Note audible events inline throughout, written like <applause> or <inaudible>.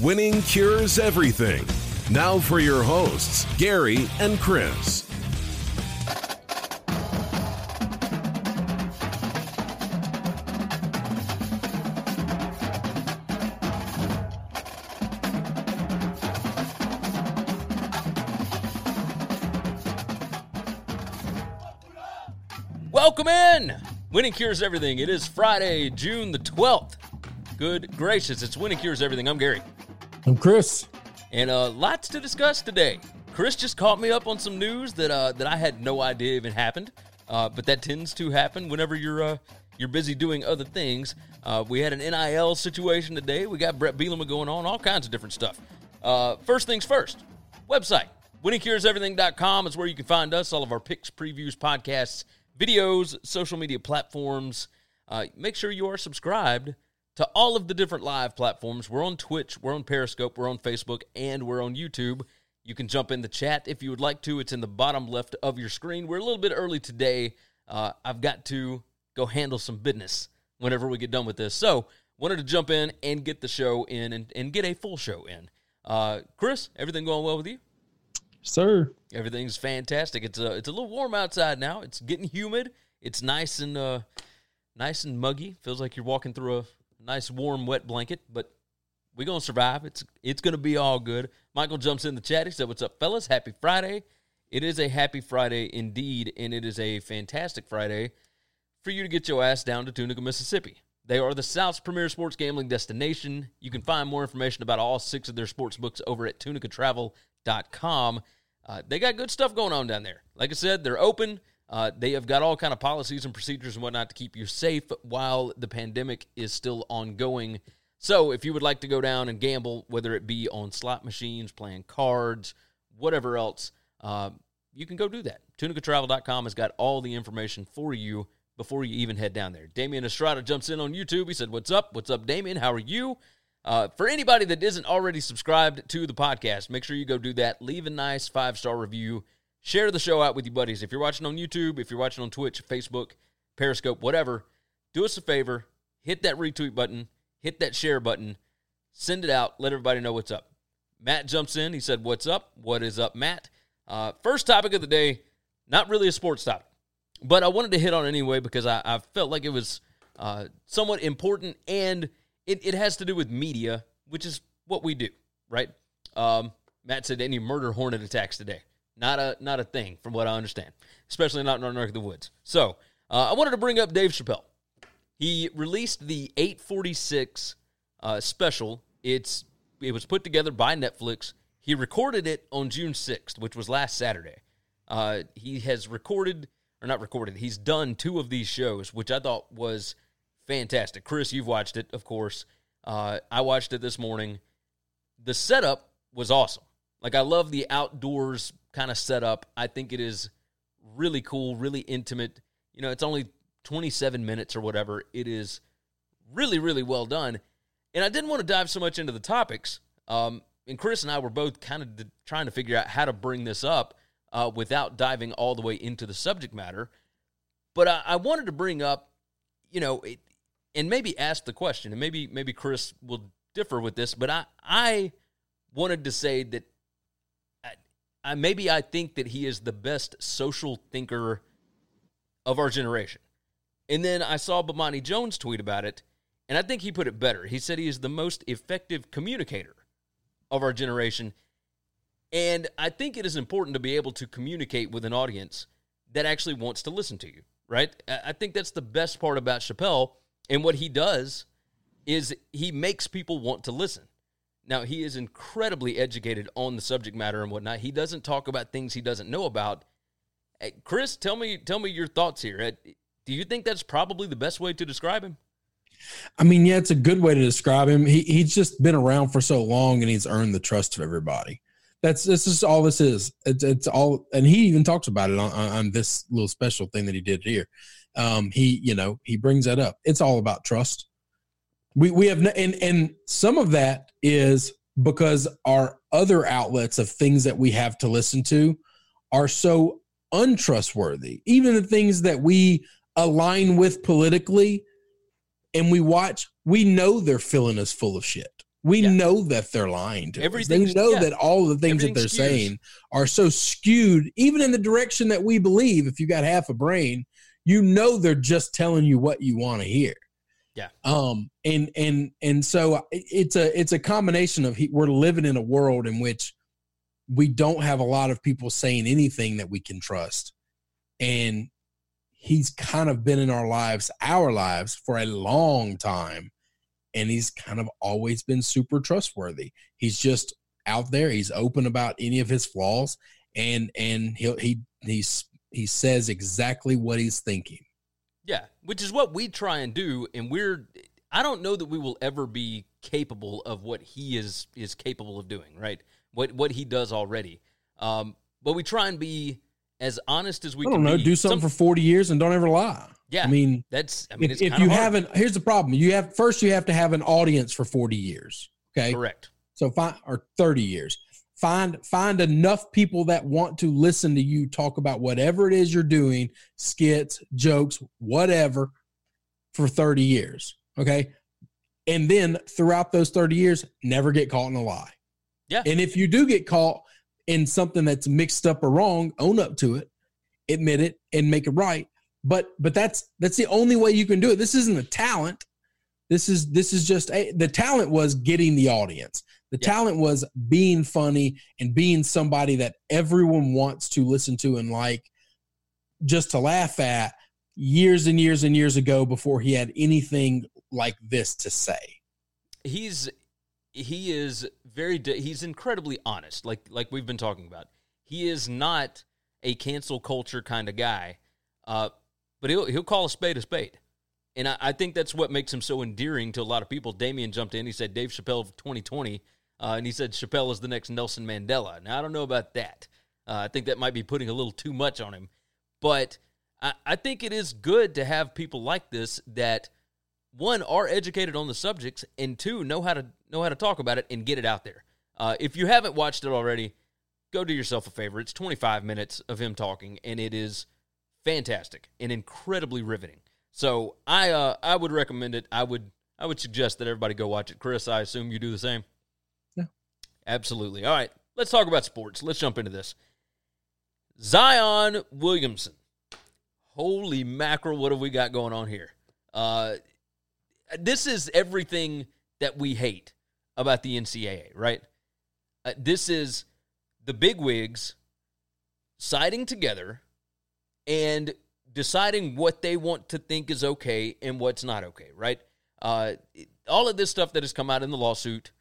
Winning cures everything. Now for your hosts, Gary and Chris. Welcome in. Winning cures everything. It is Friday, June the 12th. Good gracious, it's Winning Cures Everything. I'm Gary. I'm Chris. And uh, lots to discuss today. Chris just caught me up on some news that uh, that I had no idea even happened, uh, but that tends to happen whenever you're uh, you're busy doing other things. Uh, we had an NIL situation today. We got Brett Bielema going on, all kinds of different stuff. Uh, first things first, website winningcureseverything.com is where you can find us, all of our picks, previews, podcasts, videos, social media platforms. Uh, make sure you are subscribed to all of the different live platforms. We're on Twitch, we're on Periscope, we're on Facebook, and we're on YouTube. You can jump in the chat if you would like to. It's in the bottom left of your screen. We're a little bit early today. Uh, I've got to go handle some business whenever we get done with this. So, wanted to jump in and get the show in and, and get a full show in. Uh, Chris, everything going well with you? Sir. Everything's fantastic. It's a it's a little warm outside now. It's getting humid. It's nice and uh, nice and muggy. Feels like you're walking through a nice warm wet blanket, but we're gonna survive. It's it's gonna be all good. Michael jumps in the chat. He said, "What's up, fellas? Happy Friday." It is a happy Friday indeed, and it is a fantastic Friday for you to get your ass down to Tunica, Mississippi. They are the South's premier sports gambling destination. You can find more information about all six of their sports books over at tunicatravel.com. Uh, they got good stuff going on down there. Like I said, they're open. Uh, they have got all kind of policies and procedures and whatnot to keep you safe while the pandemic is still ongoing. So, if you would like to go down and gamble, whether it be on slot machines, playing cards, whatever else, uh, you can go do that. Tunicatravel.com has got all the information for you before you even head down there. Damian Estrada jumps in on YouTube. He said, What's up? What's up, Damian? How are you? Uh, for anybody that isn't already subscribed to the podcast, make sure you go do that. Leave a nice five star review. Share the show out with your buddies. If you're watching on YouTube, if you're watching on Twitch, Facebook, Periscope, whatever, do us a favor. Hit that retweet button, hit that share button, send it out, let everybody know what's up. Matt jumps in. He said, What's up? What is up, Matt? Uh, first topic of the day, not really a sports topic, but I wanted to hit on anyway because I, I felt like it was uh, somewhat important and it, it has to do with media, which is what we do, right? Um, Matt said any murder hornet attacks today. Not a not a thing, from what I understand, especially not in our neck of the woods. So uh, I wanted to bring up Dave Chappelle. He released the 846 uh, special. It's it was put together by Netflix. He recorded it on June 6th, which was last Saturday. Uh, he has recorded or not recorded. He's done two of these shows, which I thought was fantastic. Chris, you've watched it, of course. Uh, I watched it this morning. The setup was awesome. Like I love the outdoors kind of setup. I think it is really cool, really intimate. You know, it's only 27 minutes or whatever. It is really, really well done. And I didn't want to dive so much into the topics. Um, and Chris and I were both kind of trying to figure out how to bring this up uh, without diving all the way into the subject matter. But I, I wanted to bring up, you know, it, and maybe ask the question, and maybe maybe Chris will differ with this, but I I wanted to say that I, maybe I think that he is the best social thinker of our generation. And then I saw Bomani Jones tweet about it, and I think he put it better. He said he is the most effective communicator of our generation. And I think it is important to be able to communicate with an audience that actually wants to listen to you, right? I think that's the best part about Chappelle. And what he does is he makes people want to listen. Now, he is incredibly educated on the subject matter and whatnot. He doesn't talk about things he doesn't know about. Hey, Chris, tell me tell me your thoughts here. Uh, Do you think that's probably the best way to describe him? I mean, yeah, it's a good way to describe him. He he's just been around for so long and he's earned the trust of everybody. That's this is all this is. It's, it's all, and he even talks about it on, on this little special thing that he did here. Um, he you know he brings that up. It's all about trust. We we have and and some of that is because our other outlets of things that we have to listen to are so untrustworthy. Even the things that we align with politically and we watch, we know they're filling us full of shit. We Yeah. know that they're lying to us. They know yeah. that all the things that they're skewed. saying are so skewed, even in the direction that we believe. If you got half a brain, you know they're just telling you what you want to hear. Yeah. Um. And and and so it's a it's a combination of he, we're living in a world in which we don't have a lot of people saying anything that we can trust, and he's kind of been in our lives, our lives, for a long time, and he's kind of always been super trustworthy. He's just out there. He's open about any of his flaws, and and he'll he he's he says exactly what he's thinking. Which is what we try and do, and we're. I don't know that we will ever be capable of what he is is capable of doing. Right, what what he does already. Um, but we try and be as honest as we I can. don't know. be. Do something Some- for forty years and don't ever lie. Yeah, I mean, that's. I mean, if, it's if you hard. haven't, here's the problem. You have first you have to have an audience for forty years. Okay, correct. So five or 30 years. Find find enough people that want to listen to you talk about whatever it is you're doing, skits, jokes, whatever, for 30 years. Okay. And then throughout those 30 years, never get caught in a lie. Yeah. And if you do get caught in something that's mixed up or wrong, own up to it, admit it, and make it right. But but that's that's the only way you can do it. This isn't a talent. This is this is just a, the talent was getting the audience. The Yeah. talent was being funny and being somebody that everyone wants to listen to and like just to laugh at years and years and years ago before he had anything like this to say. he's he is very he's incredibly honest like like we've been talking about he is not a cancel culture kind of guy uh but he'll he'll call a spade a spade and I, I think that's what makes him so endearing to a lot of people Damien jumped in he said Dave Chappelle of 2020 uh, and he said Chappelle is the next Nelson Mandela. Now I don't know about that. Uh, I think that might be putting a little too much on him. But I, I think it is good to have people like this that one are educated on the subjects and two know how to know how to talk about it and get it out there. Uh, if you haven't watched it already go do yourself a favor. It's 25 minutes of him talking and it is fantastic and incredibly riveting. So i uh, i would recommend it. I would i would suggest that everybody go watch it. Chris i assume you do the same. Absolutely. All right let's talk about sports. Let's jump into this. Zion williamson. Holy mackerel what have we got going on here? Uh this is everything that we hate about the NCAA, right? Uh, this is the big wigs siding together and deciding what they want to think is okay and what's not okay, right? Uh, all of this stuff that has come out in the lawsuit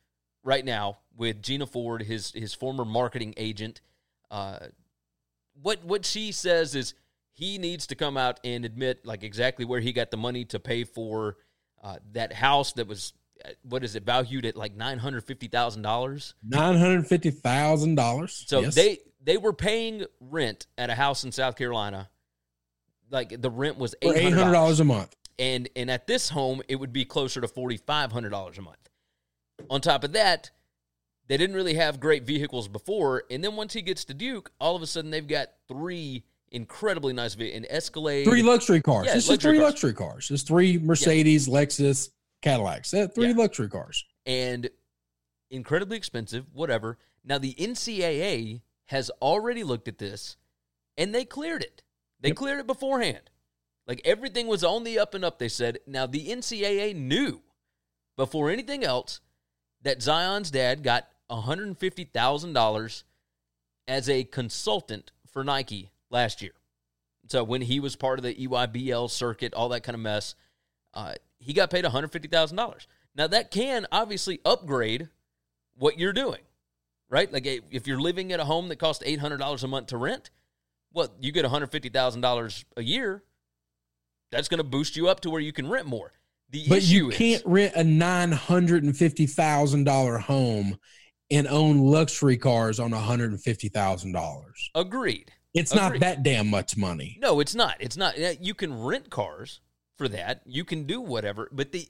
right now with Gina Ford, his his former marketing agent, uh, what what she says is he needs to come out and admit like exactly where he got the money to pay for uh, that house that was uh, what is it valued at like nine hundred fifty thousand dollars. Nine hundred fifty thousand dollars. So they they were paying rent at a house in South Carolina. Like the rent was eight hundred dollars a month. and and at this home it would be closer to forty five hundred dollars a month. On top of that, they didn't really have great vehicles before, and then once he gets to Duke, all of a sudden they've got three incredibly nice vehicles: an Escalade, Three luxury cars. Yeah, just luxury three cars. luxury cars. It's three Mercedes, Lexus, Cadillacs. Uh, Three Yeah. luxury cars. and incredibly expensive, whatever. Now the NCAA has already looked at this and they cleared it. They Yep. cleared it beforehand. Like everything was on the up and up, they said. Now, the NCAA knew before anything else that Zion's dad got $150,000 as a consultant for Nike last year. So when he was part of the EYBL circuit, all that kind of mess, uh, he got paid $150,000. Now, that can obviously upgrade what you're doing, right? Like if you're living at a home that costs $800 a month to rent, well, you get $150,000 a year. That's going to boost you up to where you can rent more. The but you is, can't rent a nine hundred and fifty thousand dollar home and own luxury cars on hundred and fifty thousand dollars. agreed. It's Agreed. not that damn much money. No, it's not. It's not. You can rent cars for that. You can do whatever, but the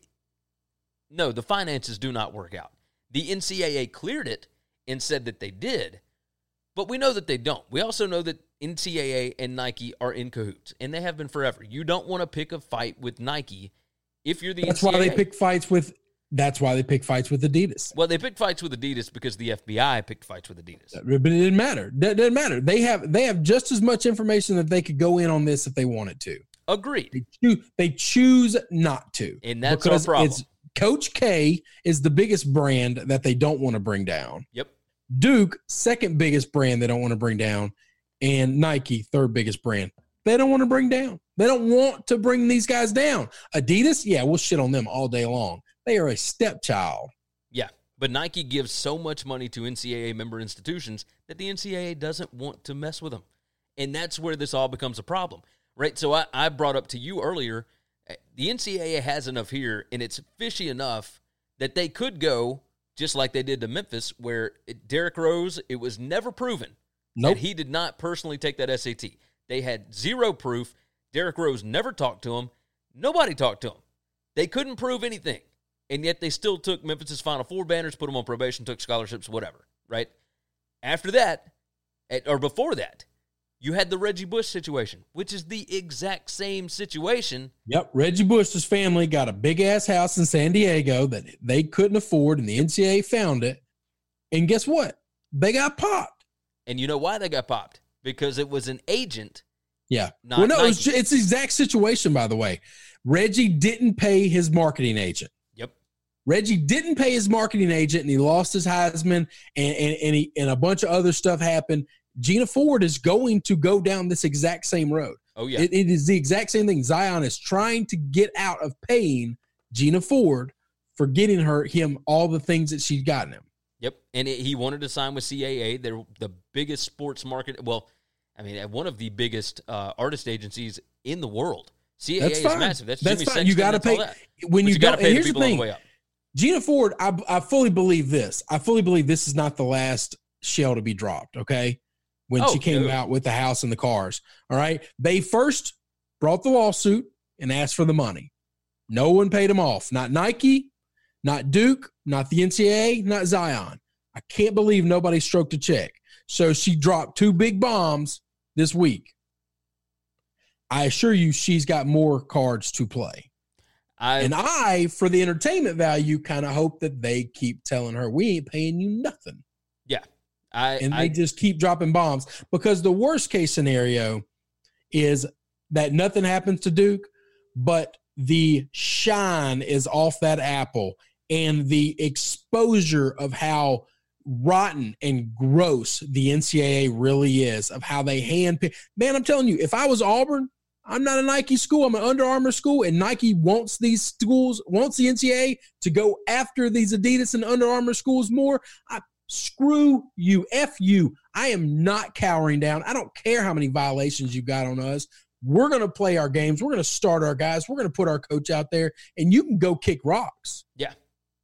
no, the finances do not work out. The NCAA cleared it and said that they did, but we know that they don't. We also know that NCAA and Nike are in cahoots, and they have been forever. You don't want to pick a fight with Nike if you're the That's NCAA. why they pick fights with. That's why they pick fights with Adidas. Well, they picked fights with Adidas because the FBI picked fights with Adidas. But it didn't matter. That doesn't matter. They have they have just as much information that they could go in on this if they wanted to. Agreed. They choose, they choose not to. And that's our problem. Coach K is the biggest brand that they don't want to bring down. Yep. Duke, second biggest brand they don't want to bring down, and Nike, third biggest brand. They don't want to bring down. They don't want to bring these guys down. Adidas, yeah, we'll shit on them all day long. They are a stepchild. Yeah, but Nike gives so much money to NCAA member institutions that the NCAA doesn't want to mess with them. And that's where this all becomes a problem, right? So I, I brought up to you earlier eh, the NCAA has enough here, and it's fishy enough that they could go just like they did to Memphis, where it, Derrick Rose, it was never proven Nope. that he did not personally take that SAT. They had zero proof. Derrick Rose never talked to him. Nobody talked to him. They couldn't prove anything. And yet they still took Memphis's Final Four banners, put them on probation, took scholarships, whatever, right? After that, at- or before that, you had the Reggie Bush situation, which is the exact same situation. Yep. Reggie Bush's family got a big ass house in San Diego that they couldn't afford, and the NCAA found it. And guess what? They got popped. And you know why they got popped? Because it was an agent. Yeah. Not well, no, it's the exact situation, by the way. Reggie didn't pay his marketing agent. Reggie didn't pay his marketing agent, and he lost his Heisman, and and and, he, and a bunch of other stuff happened. Gina Ford is going to go down this exact same road. Oh, yeah. It, it is the exact same thing. Zion is trying to get out of paying Gina Ford for getting her him all the things that she's gotten him. Yep, and it, he wanted to sign with CAA. They're the biggest sports market. Well, I mean, one of the biggest uh, artist agencies in the world. CAA That's is fine. massive. That's, That's Jimmy fine. You gotta pay- that. When But you, you got to pay the here's people the on thing, the way up. Gina Ford, I, I fully believe this. I fully believe this is not the last shell to be dropped. Okay. When Oh, she came no. out with the house and the cars. All right. They first brought the lawsuit and asked for the money. No one paid them off. Not Nike, not Duke, not the NCAA, not Zion. I can't believe nobody stroked a check. So she dropped two big bombs this week. I assure you, she's got more cards to play. I, And I, for the entertainment value, kind of hope that they keep telling her, we ain't paying you nothing. yeah, I, And they I, just keep dropping bombs because the worst case scenario is that nothing happens to Duke, but the shine is off that apple and the exposure of how rotten and gross the NCAA really is, of how they handpick. Man, I'm telling you, if I was Auburn, I'm not a Nike school. I'm an Under Armour school, and Nike wants these schools, wants the NCAA to go after these Adidas and Under Armour schools more. I, screw you, f you. I am not cowering down. I don't care how many violations you got on us. We're going to play our games. We're going to start our guys. We're going to put our coach out there, and you can go kick rocks yeah,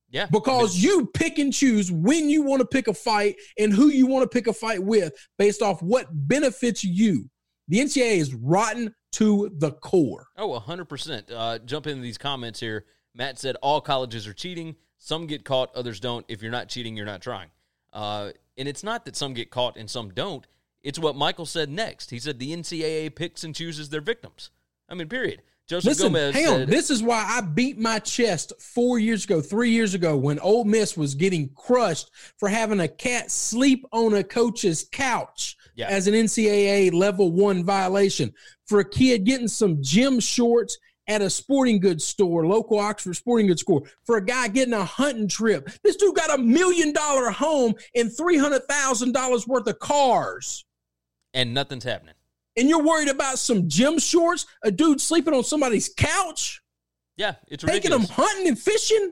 yeah, because you pick and choose when you want to pick a fight and who you want to pick a fight with based off what benefits you. The NCAA is rotten to the core. Oh, 100%. Uh, jump into these comments here. Matt said all colleges are cheating. Some get caught, others don't. If you're not cheating, you're not trying. Uh, and it's not that some get caught and some don't. It's what Michael said next. He said the NCAA picks and chooses their victims. I mean, period. Joseph Listen, Gomez hang said, on. This is why I beat my chest four years ago, three years ago, when Ole Miss was getting crushed for having a cat sleep on a coach's couch Yeah. as an NCAA level one violation. For a kid getting some gym shorts at a sporting goods store, local Oxford sporting goods store, for a guy getting a hunting trip. This dude got a million dollar home and $300,000 worth of cars and nothing's happening. And you're worried about some gym shorts, a dude sleeping on somebody's couch, Yeah, it's taking ridiculous. them hunting and fishing.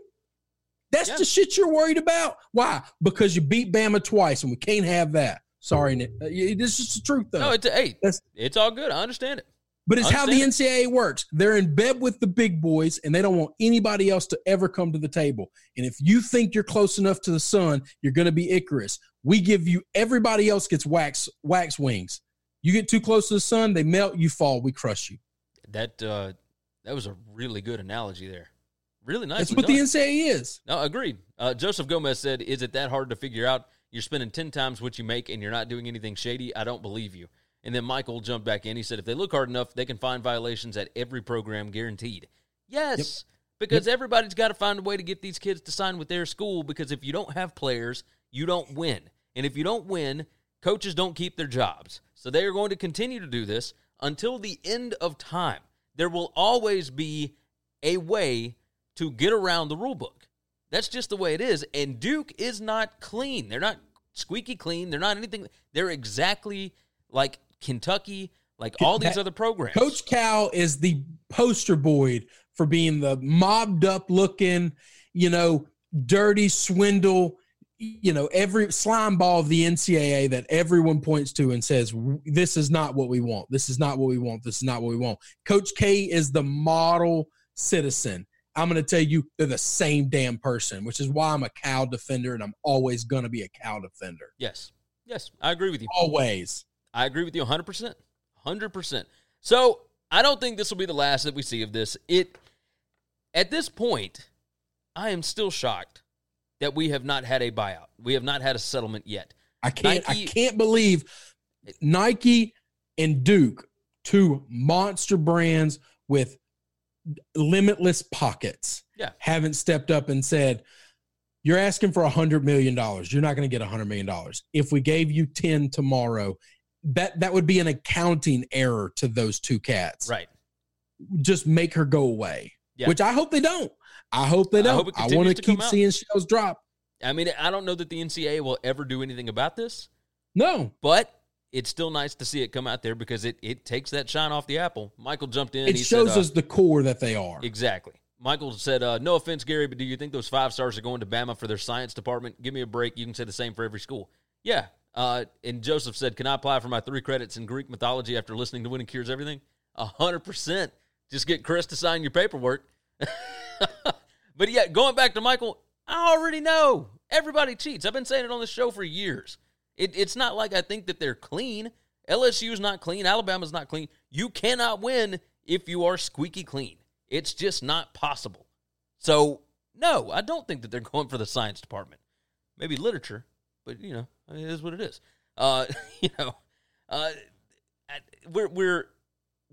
That's Yeah. the shit you're worried about. Why? Because you beat Bama twice, and we can't have that. Sorry, Nick. Uh, This is the truth, though. No, it's hey, That's- it's all good. I understand it. but it's how the NCAA works. They're in bed with the big boys, and they don't want anybody else to ever come to the table. And if you think you're close enough to the sun, you're going to be Icarus. We give you everybody else gets wax wax wings. You get too close to the sun, they melt. You fall. We crush you. That uh, that was a really good analogy there. Really nice. That's what the NCAA is. No, agreed. Uh, Joseph Gomez said, "Is it that hard to figure out? You're spending ten times what you make, and you're not doing anything shady. I don't believe you." And then Michael jumped back in. He said, "If they look hard enough, they can find violations at every program, guaranteed." Yes, because everybody's got to find a way to get these kids to sign with their school. Because if you don't have players, you don't win, and if you don't win, coaches don't keep their jobs. So they are going to continue to do this until the end of time. There will always be a way to get around the rule book. That's just the way it is. And Duke is not clean. They're not squeaky clean. They're not anything. They're exactly like Kentucky, like all these other programs. Coach Cal is the poster boy for being the mobbed up looking, you know, dirty swindle, you know, every slime ball of the NCAA that everyone points to and says, this is not what we want. This is not what we want. This is not what we want. Coach K is the model citizen. I'm going to tell you, they're the same damn person, which is why I'm a Cal defender and I'm always going to be a Cal defender. yes. Yes. I agree with you. Always. I agree with you 100%. 100%. So I don't think this will be the last that we see of this. It At this point, I am still shocked that we have not had a buyout. We have not had a settlement yet. I can't Nike- I can't believe Nike and Duke, two monster brands with limitless pockets, Yeah. haven't stepped up and said, You're asking for a hundred million dollars. You're not going to get a hundred million dollars. If we gave you 10 tomorrow, that that would be an accounting error to those two cats. Right. Just make her go away. Yeah. Which I hope they don't. I hope they I don't. hope it I, want to keep seeing shells drop. I mean, I don't know that the NCAA will ever do anything about this. No. But it's still nice to see it come out there because it, it takes that shine off the apple. Michael jumped in. It he shows said, uh, us the core that they are. Exactly. Michael said, uh, no offense, Gary, but do you think those five stars are going to Bama for their science department? Give me a break. You can say the same for every school. Yeah. Uh, and Joseph said, can I apply for my three credits in Greek mythology after listening to Winning Cures Everything? A hundred percent. Just get Chris to sign your paperwork. <laughs> but yeah, going back to Michael, I already know everybody cheats. I've been saying it on the show for years. It, it's not like I think that they're clean. LSU's not clean. Alabama's not clean. You cannot win if you are squeaky clean. It's just not possible. So, no, I don't think that they're <laughs> going for the science department. Maybe literature, but you know, it is what it is. Uh, <laughs> you know, uh, we're we're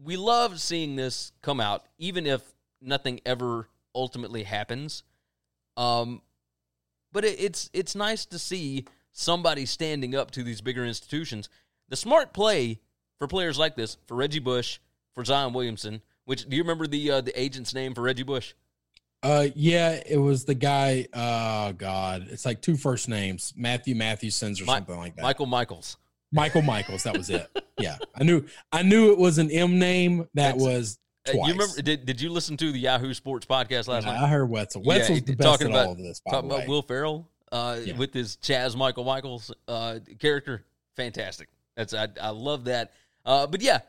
we love seeing this come out, even if nothing ever ultimately happens. Um, but it, it's it's nice to see somebody standing up to these bigger institutions. The smart play for players like this, for Reggie Bush, for Zion Williamson. Which do you remember the uh, the agent's name for Reggie Bush? Uh, yeah, it was the guy. Oh God, it's like two first names, Matthew Matthewsons or Mi- something like that. Michael Michaels. Michael Michaels. That was it. <laughs> Yeah, I knew. I knew it was an M name. That That's- was twice. you remember? Did Did you listen to the Yahoo Sports podcast last Yeah, night? I heard Wetzel. Wetzel's he- the best talking about- all of this. Talking about Will Ferrell uh, Yeah. with his Chaz Michael Michaels uh, character, fantastic. That's I, I love that. Uh, but yeah,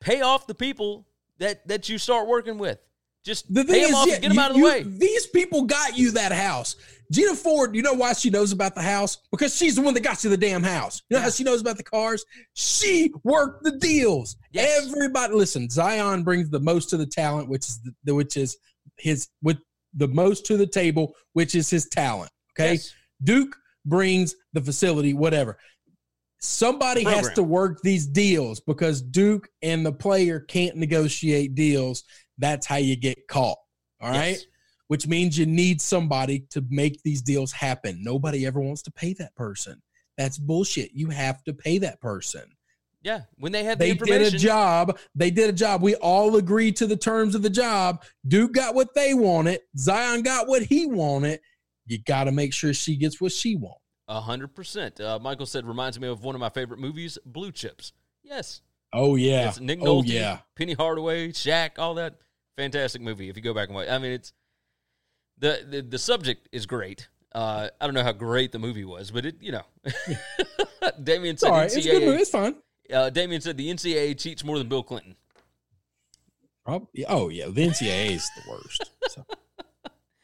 pay off the people that that you start working with. Just The pay them is, off yeah, and get them you- out of the you- way. These people got you that house. Gina Ford, you know why she knows about the house? Because she's the one that got you the damn house. You know how she knows about the cars? She worked the deals. Yes. Everybody, listen. Zion brings the most to the talent, which is the, which is his with the most to the table, which is his talent. Okay, Yes. Duke brings the facility, whatever. Somebody has to work these deals because Duke and the player can't negotiate deals. That's how you get caught. All right. Yes. Which means you need somebody to make these deals happen. Nobody ever wants to pay that person. That's bullshit. You have to pay that person. Yeah. When they had the They did a job. They did a job. We all agreed to the terms of the job. Duke got what they wanted. Zion got what he wanted. You got to make sure she gets what she wants. A hundred percent. Uh, Michael said reminds me of one of my favorite movies, Blue Chips. Yes. Oh yeah. It's Nick oh yeah. Penny Hardaway, Shaq, all that. Fantastic movie. If you go back and watch, I mean, it's the the, the subject is great. Uh, I don't know how great the movie was, but it, you know, <laughs> Damien said right. It's a good movie. It's fine. Uh, Damien said the NCAA cheats more than Bill Clinton. Oh yeah. The NCAA is the worst. So.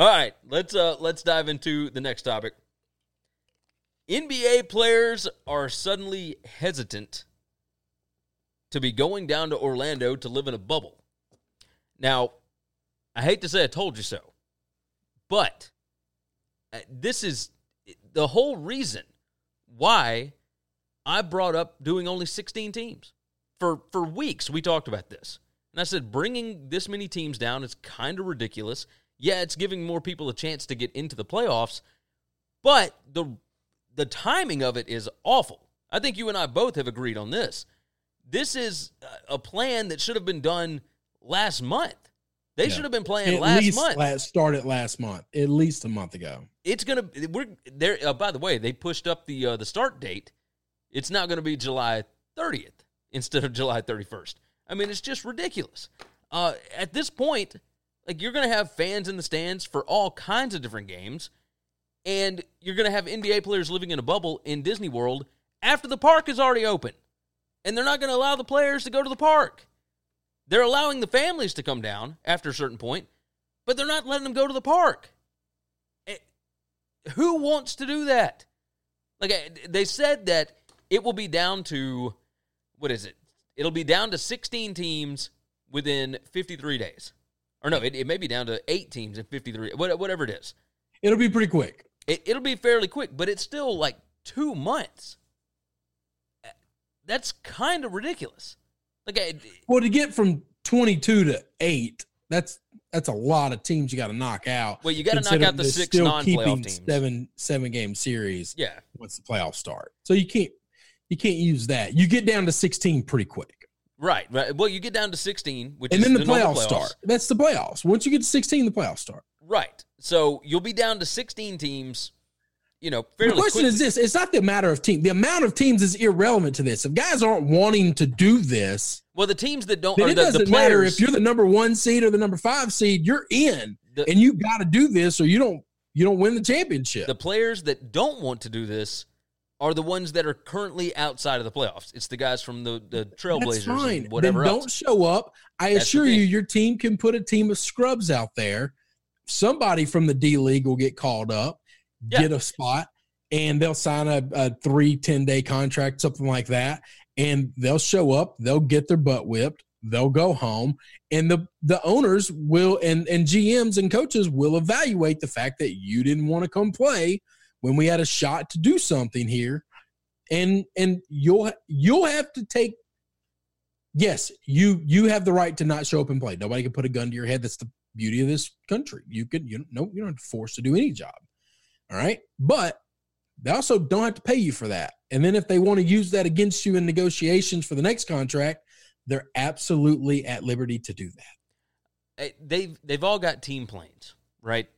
All right, let's uh let's dive into the next topic. NBA players are suddenly hesitant to be going down to Orlando to live in a bubble. Now, I hate to say I told you so, but uh, this is the whole reason why I brought up doing only 16 teams. For for weeks we talked about this. And I said bringing this many teams down is kind of ridiculous. Yeah, it's giving more people a chance to get into the playoffs, but the the timing of it is awful. I think you and I both have agreed on this. This is a plan that should have been done last month. They Yeah. should have been playing At last month. last, started last month. At least a month ago. it's gonna we're there. Uh, by the way, they pushed up the uh, the start date. It's now going to be July 30th instead of July 31st. I mean, it's just ridiculous. Uh, at this point, like you're going to have fans in the stands for all kinds of different games, and you're going to have NBA players living in a bubble in Disney World after the park is already open, and they're not going to allow the players to go to the park. They're allowing the families to come down after a certain point, but they're not letting them go to the park. Eh, Who wants to do that? Like eh, they said that it will be down to what is it? It'll be down to 16 teams within 53 days. Or no, it, it may be down to eight teams and 53, whatever it is. It'll be pretty quick. It, it'll be fairly quick, but it's still like two months. That's kind of ridiculous. Like, eh, Well, to get from 22 to 8, that's that's a lot of teams you got to knock out. Well, you gotta knock out the six non-playoff keeping teams. Seven seven game series. yeah, Once the playoffs start, so you can't you can't use that. You get down to 16 pretty quick, right, right. Well, you get down to 16, which and is then the, normal playoffs start. That's the playoffs. Once you get to 16, the playoffs start. Right. So you'll be down to 16 teams, you know, fairly the question quickly. is this: It's not the matter of team. The amount of teams is irrelevant to this. If guys aren't wanting to do this, well, the teams that don't, it the, doesn't the matter if you're the number one seed or the number five seed. You're in, The- and you got to do this, or you don't you don't win the championship. the players that don't want to do this are the ones that are currently outside of the playoffs. It's the guys from the, the That's Trailblazers fine. and whatever then don't show up. I That's assure you, your team can put a team of scrubs out there. Somebody from the D League will get called up, Yeah. get a spot. and they'll sign a, a three, 10 day contract, something like that. And they'll show up, they'll get their butt whipped, they'll go home, and the the owners will and and GMs and coaches will evaluate the fact that you didn't want to come play when we had a shot to do something here. And and you'll you'll have to take yes, you you have the right to not show up and play. Nobody can put a gun to your head. That's the beauty of this country. You can you know you don't have to force to do any job. All right. But they also don't have to pay you for that. And then if they want to use that against you in negotiations for the next contract, they're absolutely at liberty to do that. They've they've all got team planes, right?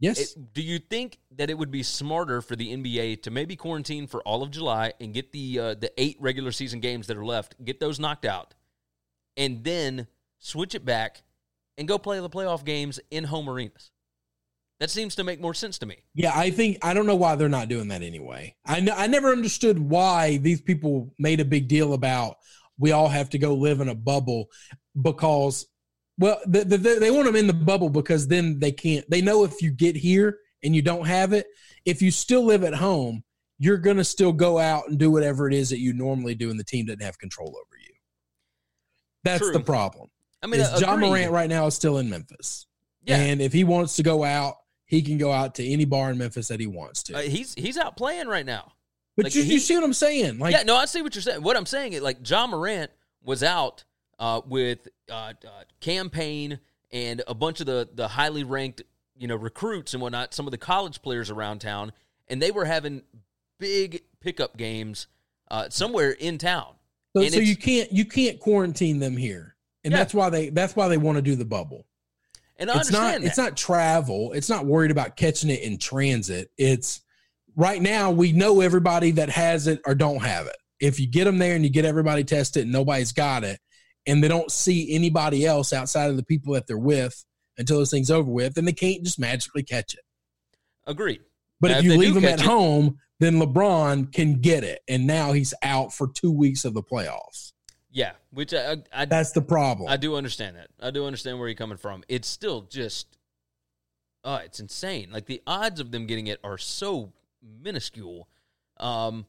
Yes. It- do you think that it would be smarter for the NBA to maybe quarantine for all of July and get the uh, the eight regular season games that are left, get those knocked out, and then switch it back and go play the playoff games in home arenas? That seems to make more sense to me. Yeah, I think I don't know why they're not doing that anyway. I I never understood why these people made a big deal about we all have to go live in a bubble because well the, the, they want them in the bubble because then they can't they know if you get here and you don't have it if you still live at home you're going to still go out and do whatever it is that you normally do and the team doesn't have control over you. That's True. the problem. I mean, is Ja. Morant right now is still in Memphis. Yeah. And if he wants to go out, he can go out to any bar in Memphis that he wants to. Uh, he's he's out playing right now. but like, you, he- you see what I'm saying? Like, yeah, no, I see what you're saying. What I'm saying is like Ja Morant was out uh, with uh, uh, campaign and a bunch of the the highly ranked you know recruits and whatnot, some of the college players around town, and they were having big pickup games uh, somewhere in town. so, so you can't you can't quarantine them here, and Yeah. that's why they that's why they want to do the bubble. And I it's not understand it's not travel. It's not worried about catching it in transit. It's right now we know everybody that has it or don't have it. If you get them there and you get everybody tested and nobody's got it, and they don't see anybody else outside of the people that they're with until this thing's over with, then they can't just magically catch it. Agreed. But Now, if you leave him catch at it- home, then LeBron can get it, and now he's out for two weeks of the playoffs. Yeah, which I, I, I That's the problem. I do understand that. I do understand where you're coming from. It's still just, uh, it's insane. Like the odds of them getting it are so minuscule. Um,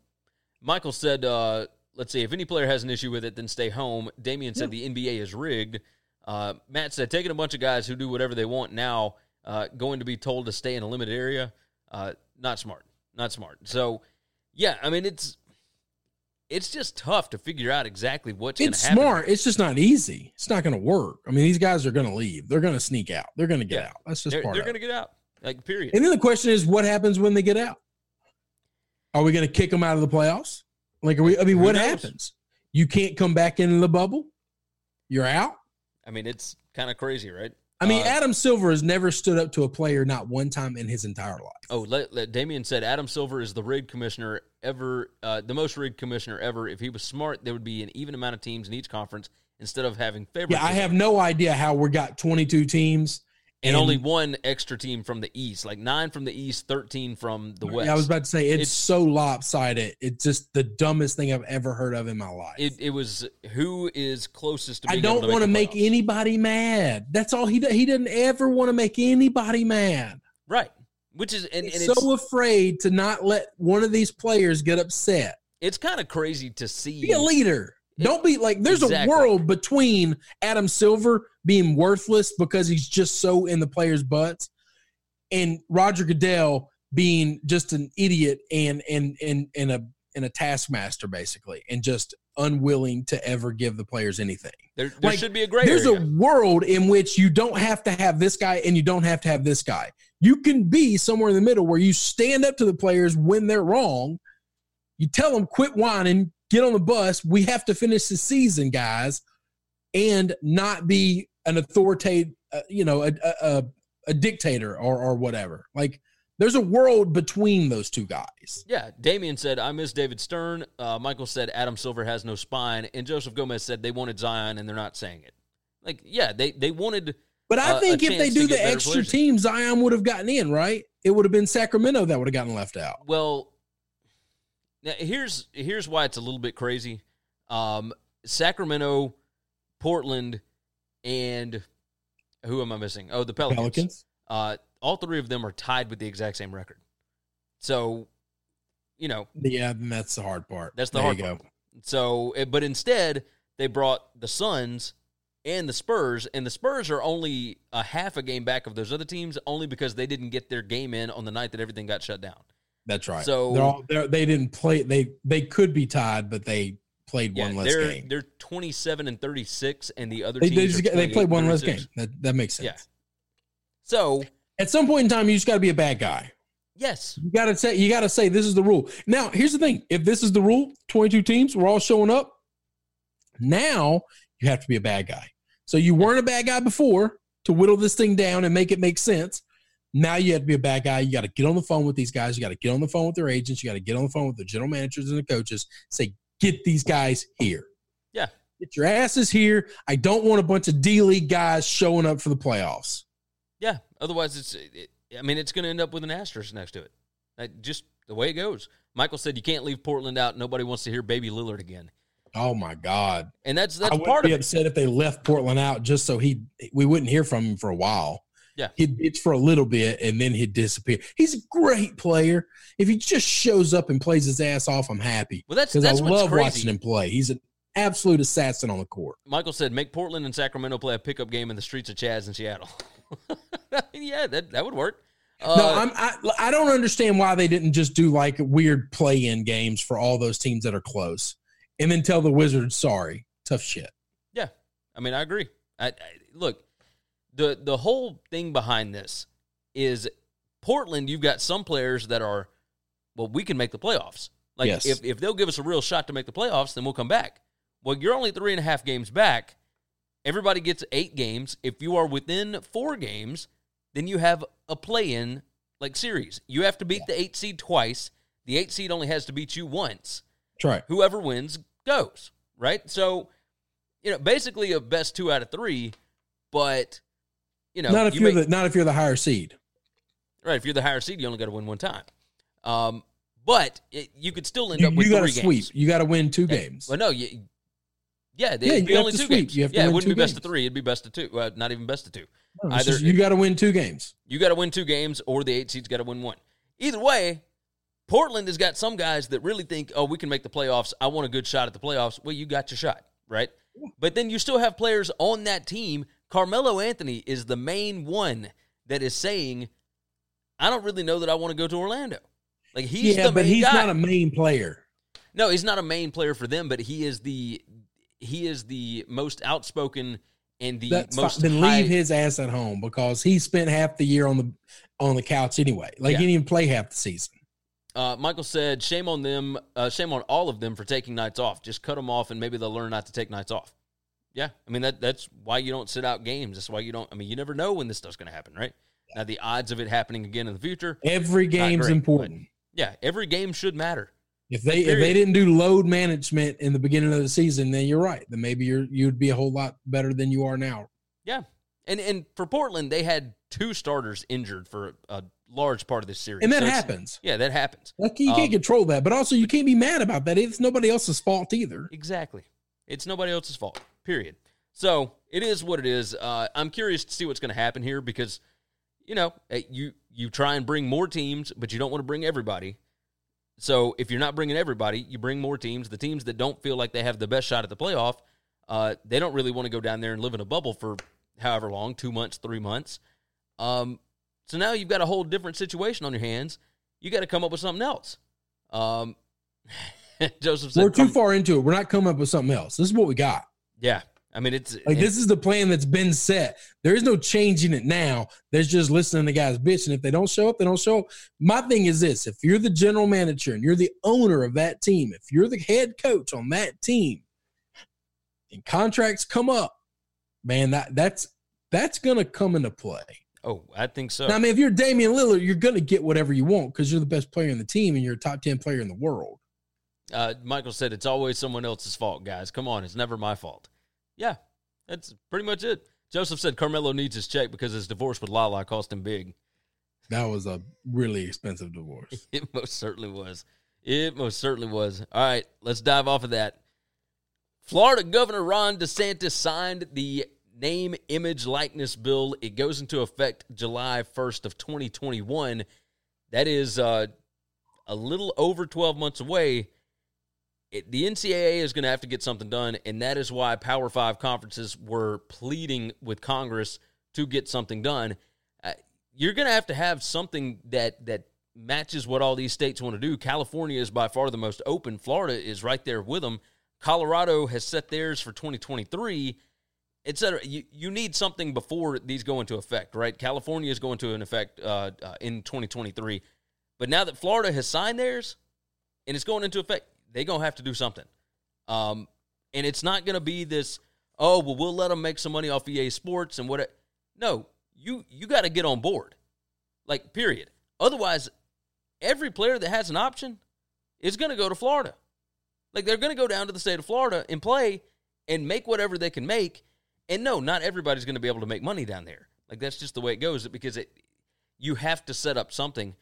Michael said, uh, let's see, if any player has an issue with it, then stay home. Damian said the NBA is rigged. Uh, Matt said, taking a bunch of guys who do whatever they want now, uh, going to be told to stay in a limited area, uh, not smart. Not smart. So, yeah, I mean, it's it's just tough to figure out exactly what's going to it's smart. It's just not easy. It's not going to work. I mean, these guys are going to leave. They're going to sneak out. They're going to get Yeah. out. That's just they're part they're going to get out. Like, period. And then the question is, what happens when they get out? Are we going to kick them out of the playoffs? Like, are we? I mean, Who what knows? happens? You can't come back into the bubble. You're out. I mean, it's kind of crazy, right? I mean, Uh, Adam Silver has never stood up to a player not one time in his entire life. Oh, let, let, Damien said Adam Silver is the rigged commissioner ever, uh, the most rigged commissioner ever. If he was smart, there would be an even amount of teams in each conference instead of having favorites. Yeah, I have no idea how we got 22 teams and, only one extra team from the East, like nine from the East, thirteen from the West. Yeah, I was about to say it's, It's- so lopsided. It's just the dumbest thing I've ever heard of in my life. It, it was who is closest to. I don't want to make, make anybody mad. That's all he does. He doesn't ever want to make anybody mad. right, which is and, and so afraid to not let one of these players get upset. it's kind of crazy to see. Be a leader. Don't be like there's Exactly. a world between Adam Silver being worthless because he's just so in the players' butts and Roger Goodell being just an idiot and and and and a and a taskmaster basically and just unwilling to ever give the players anything. There, there Like, should be a gray There's area. a world in which you don't have to have this guy and you don't have to have this guy. You can be somewhere in the middle where you stand up to the players when they're wrong. You tell them, quit whining, get on the bus. We have to finish the season, guys, and not be an authoritative, uh, you know, a, a, a, dictator or, or whatever. Like, there's a world between those two guys. Yeah, Damien said, I miss David Stern. Uh, Michael said, Adam Silver has no spine. And Joseph Gomez said, they wanted Zion and they're not saying it. Like, yeah, they, they wanted. But I uh, think if they do the extra players. team, Zion would have gotten in, right? It would have been Sacramento that would have gotten left out. Well, now here's here's why it's a little bit crazy. Um, Sacramento, Portland, and who am I missing? Oh, the Pelicans. Pelicans. Uh, all three of them are tied with the exact same record. So you know, Yeah, that's the hard part. That's the there hard you part. go. So, eh, but instead, they brought the Suns and the Spurs, and the Spurs are only a half a game back of those other teams, only because they didn't get their game in on the night that everything got shut down. That's right. So- they're all, they're, they didn't play. They they could be tied, but they played Yeah, one less they're game. they're twenty seven and thirty six, and the other They, teams they, just, get- they played and one less game. That that makes sense. Yeah. So At some point in time, you just got to be a bad guy. yes, You got to say you got to say this is the rule. Now, here's the thing: if this is the rule, 22 teams, we're all showing up. Now you have to be a bad guy. So you weren't a bad guy before to whittle this thing down and make it make sense. Now you have to be a bad guy. You got to get on the phone with these guys. You got to get on the phone with their agents. You got to get on the phone with the general managers and the coaches. Say, get these guys here. yeah, Get your asses here. I don't want a bunch of D League guys showing up for the playoffs. yeah. Otherwise, it's it, I mean, it's going to end up with an asterisk next to it. Like, just the way it goes. Michael said you can't leave Portland out. Nobody wants to hear Baby Lillard again, Oh my God. and that's I that's wouldn't part be of it. upset if they left Portland out just so he we wouldn't hear from him for a while. Yeah. He'd bitch for a little bit and then he'd disappear. He's a great player. If he just shows up and plays his ass off, I'm happy. Well, that's Because I love crazy. watching him play. He's an absolute assassin on the court. Michael said, make Portland and Sacramento play a pickup game in the streets of Chaz in Seattle. I <laughs> mean, yeah, that, that would work. Uh, no, I'm, I I don't understand why they didn't just do like weird play-in games for all those teams that are close, and then tell the Wizards sorry. Tough shit. yeah, I mean, I agree. I, I, look, the the whole thing behind this is Portland. You've got some players that are, well, we can make the playoffs. Like Yes. if if they'll give us a real shot to make the playoffs, then we'll come back. Well, you're only three and a half games back. Everybody gets eight games. If you are within four games, then you have a play-in like series. You have to beat the eight seed twice. The eight seed only has to beat you once. That's right. Whoever wins goes. Right. So, you know, basically a best two out of three. But you know, not if you are the not if you're the higher seed. right. If you're the higher seed, you only got to win one time. Um, but it, you could still end You, up with you got to sweep. games. You got to win two Yeah. games. Well, no, you, yeah, Yeah, it'd you be have only two sweep. games. You have to yeah, it wouldn't two be best of three. It'd be best of two. Uh, not even best of two. No, Either just- you got to win two games. you got to win two games, or the eight seed's got to win one. Either way, Portland has got some guys that really think, oh, we can make the playoffs. I want a good shot at the playoffs. Well, you got your shot, right? But then you still have players on that team. Carmelo Anthony is the main one that is saying, I don't really know that I want to go to Orlando. Like he's yeah, but he's guy. not a main player. No, he's not a main player for them, but he is the he is the most outspoken and the That's fine. most Then high, leave his ass at home because he spent half the year on the on the couch anyway. Like Yeah. he didn't even play half the season. Uh, Michael said, "Shame on them. Uh, shame on all of them for taking nights off. Just cut them off, and maybe they'll learn not to take nights off." Yeah, I mean that that's why you don't sit out games. That's why you don't. I mean, you never know when this stuff's going to happen, right? Now the odds of it happening again in the future. Every game's great, important. Yeah, every game should matter. If they if they didn't do load management in the beginning of the season, then you're right. Then maybe you're you'd be a whole lot better than you are now. Yeah, and and for Portland, they had two starters injured for a large part of this series, And that So happens. Yeah, that happens. Like you can't Um, control that, but also you can't be mad about that. It's nobody else's fault either. Exactly. It's nobody else's fault. Period. So it is what it is. Uh, I'm curious to see what's going to happen here because, you know, eh, you you try and bring more teams, but you don't want to bring everybody. So if you're not bringing everybody, you bring more teams. The teams that don't feel like they have the best shot at the playoff, uh, they don't really want to go down there and live in a bubble for however long, two months, three months. Um, so now you've got a whole different situation on your hands. You got to come up with something else. Um, <laughs> Joseph said, We're too far into it. We're not coming up with something else. This is what we got. Yeah, I mean it's Like this is the plan that's been set. There is no changing it now. There's just listening to guys bitch, and if they don't show up, they don't show up. My thing is this: if you're the general manager and you're the owner of that team, if you're the head coach on that team, and contracts come up, man, that that's that's gonna come into play. Oh, I think so. Now, I mean, if you're Damian Lillard, you're gonna get whatever you want because you're the best player in the team and you're a top ten player in the world. Uh, Michael said it's always someone else's fault, guys. Come on, it's never my fault. Yeah, that's pretty much it. Joseph said Carmelo needs his check because his divorce with Lala cost him big. That was a really expensive divorce. <laughs> It most certainly was. It most certainly was. All right, let's dive off of that. Florida Governor Ron DeSantis signed the name, image, likeness bill. It goes into effect July 1st of 2021. That is uh, a little over 12 months away. It, the NCAA is going to have to get something done, and that is why Power Five conferences were pleading with Congress to get something done. Uh, you're going to have to have something that that matches what all these states want to do. California is by far the most open. Florida is right there with them. Colorado has set theirs for 2023 etc. You you need something before these go into effect, right? California is going to an effect uh, uh, in 2023, but now that Florida has signed theirs and it's going into effect, they're gonna have to do something. Um, and it's not gonna be this. Oh well, we'll let them make some money off EA Sports and what. No, you you got to get on board, like period. Otherwise, every player that has an option is going to go to Florida. Like they're going to go down to the state of Florida and play and make whatever they can make and no, not everybody's going to be able to make money down there. Like that's just the way it goes because it you have to set up something.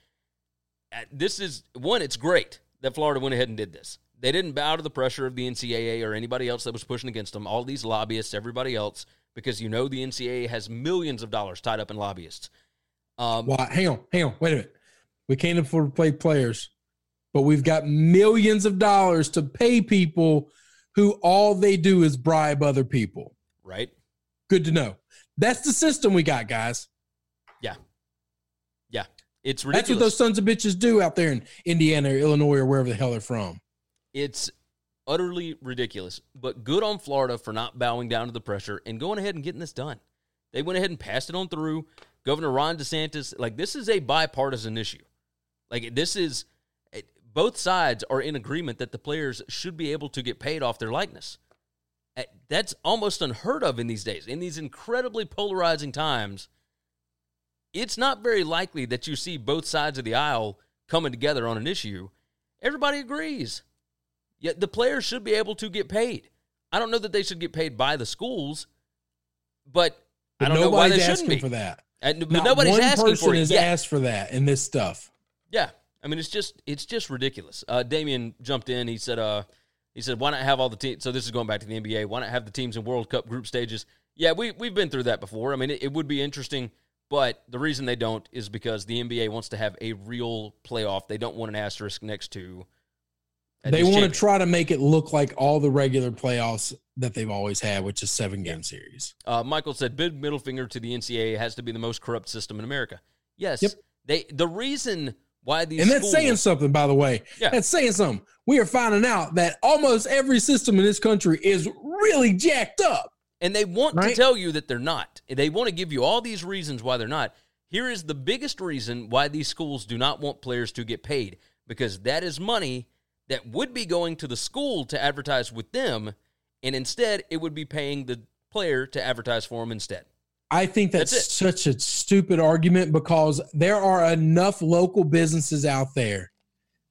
This is one. It's great that Florida went ahead and did this. They didn't bow to the pressure of the NCAA or anybody else that was pushing against them. All these lobbyists, everybody else, because you know the NCAA has millions of dollars tied up in lobbyists. Um, well, hang on, hang on, wait a minute. We can't afford to play players, but we've got millions of dollars to pay people who all they do is bribe other people. Right. Good to know. That's the system we got, guys. It's ridiculous. That's what those sons of bitches do out there in Indiana or Illinois or wherever the hell they're from. It's utterly ridiculous. But good on Florida for not bowing down to the pressure and going ahead and getting this done. They went ahead and passed it on through. Governor Ron DeSantis, like this is a bipartisan issue. Like this is both sides are in agreement that the players should be able to get paid off their likeness. Eh, that's almost unheard of in these days. In these incredibly polarizing times, it's not very likely that you see both sides of the aisle coming together on an issue. Everybody agrees. Yet the players should be able to get paid. I don't know that they should get paid by the schools, but, but I don't know why they shouldn't be for that. And, but Not nobody's one asking person for it. has yeah. asked for that in this stuff. Yeah, I mean it's just it's just ridiculous. Uh, Damien jumped in. He said, uh, he said, why not have all the teams? So this is going back to the NBA. Why not have the teams in World Cup group stages? Yeah, we, we've been through that before. I mean, it, it would be interesting, but the reason they don't is because the NBA wants to have a real playoff. They don't want an asterisk next to. They want to try to make it look like all the regular playoffs that they've always had, which is seven game series. Uh, Michael said, "Big middle finger to the NCAA has to be the most corrupt system in America." Yes, yep. they the reason why these and that's schools, saying something by the way yeah. that's saying something we are finding out that almost every system in this country is really jacked up and they want right? to tell you that they're not. They want to give you all these reasons why they're not. Here is the biggest reason why these schools do not want players to get paid because that is money that would be going to the school to advertise with them and instead it would be paying the player to advertise for them instead. I think that's, that's such a stupid argument because there are enough local businesses out there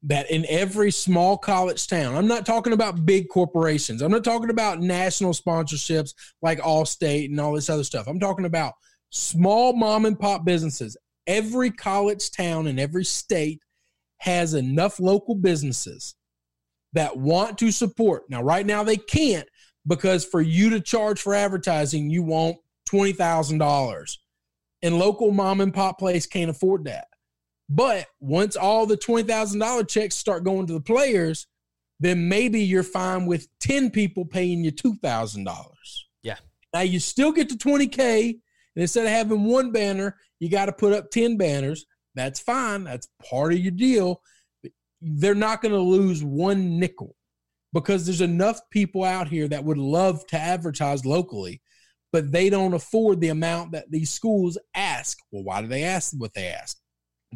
that in every small college town, I'm not talking about big corporations. I'm not talking about national sponsorships like Allstate and all this other stuff. I'm talking about small mom and pop businesses. Every college town in every state has enough local businesses that want to support. Now, right now, they can't because for you to charge for advertising, you want $20,000. And local mom and pop place can't afford that. But once all the $20,000 checks start going to the players, then maybe you're fine with 10 people paying you $2,000. Yeah. Now you still get to 20K. And instead of having one banner, you got to put up 10 banners. That's fine. That's part of your deal. They're not going to lose one nickel because there's enough people out here that would love to advertise locally but they don't afford the amount that these schools ask. Well, why do they ask what they ask?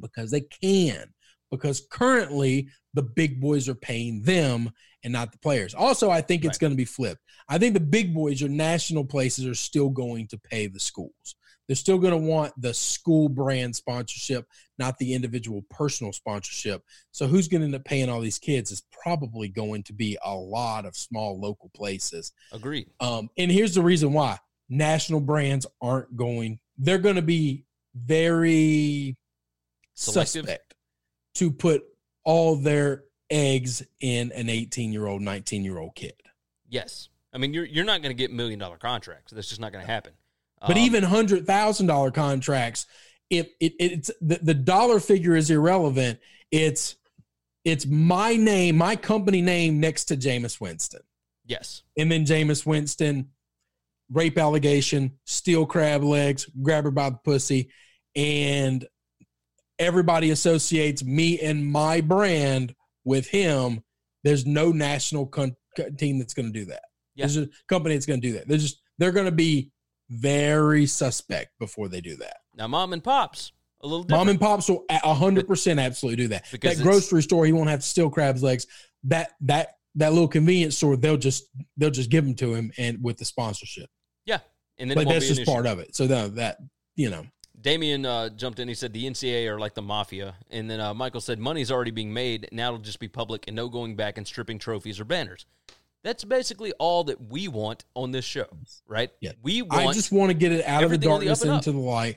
Because they can. Because currently the big boys are paying them and not the players. Also, I think it's right. going to be flipped. I think the big boys or national places are still going to pay the schools. They're still going to want the school brand sponsorship, not the individual personal sponsorship. So, who's going to end up paying all these kids is probably going to be a lot of small local places. Agreed. Um, and here's the reason why national brands aren't going, they're going to be very Selective. suspect to put all their eggs in an 18 year old, 19 year old kid. Yes. I mean, you're, you're not going to get million dollar contracts. That's just not going to happen. But um, even hundred thousand dollar contracts, if it, it's the, the dollar figure is irrelevant, it's It's my name, my company name next to Jameis Winston. Yes. And then Jameis Winston, rape allegation, steal crab legs, grab her by the pussy, and everybody associates me and my brand with him. There's no national con- team that's going to do that. Yeah. There's a company that's going to do that. They're just they're going to be very suspect before they do that. Now, mom and pops, a little different. Mom and pops will a hundred percent absolutely do that. Because that grocery store, he won't have to steal crabs legs. That that that little convenience store, they'll just they'll just give them to him and with the sponsorship. yeah. And then But that's just part of it. So that that you know, Damien uh, jumped in. He said the NCAA are like the mafia. And then uh, Michael said money's already being made. Now it'll just be public and no going back and stripping trophies or banners. That's basically all that we want on this show, right? Yeah. We want. I just want to get it out of the the darkness up. into the light.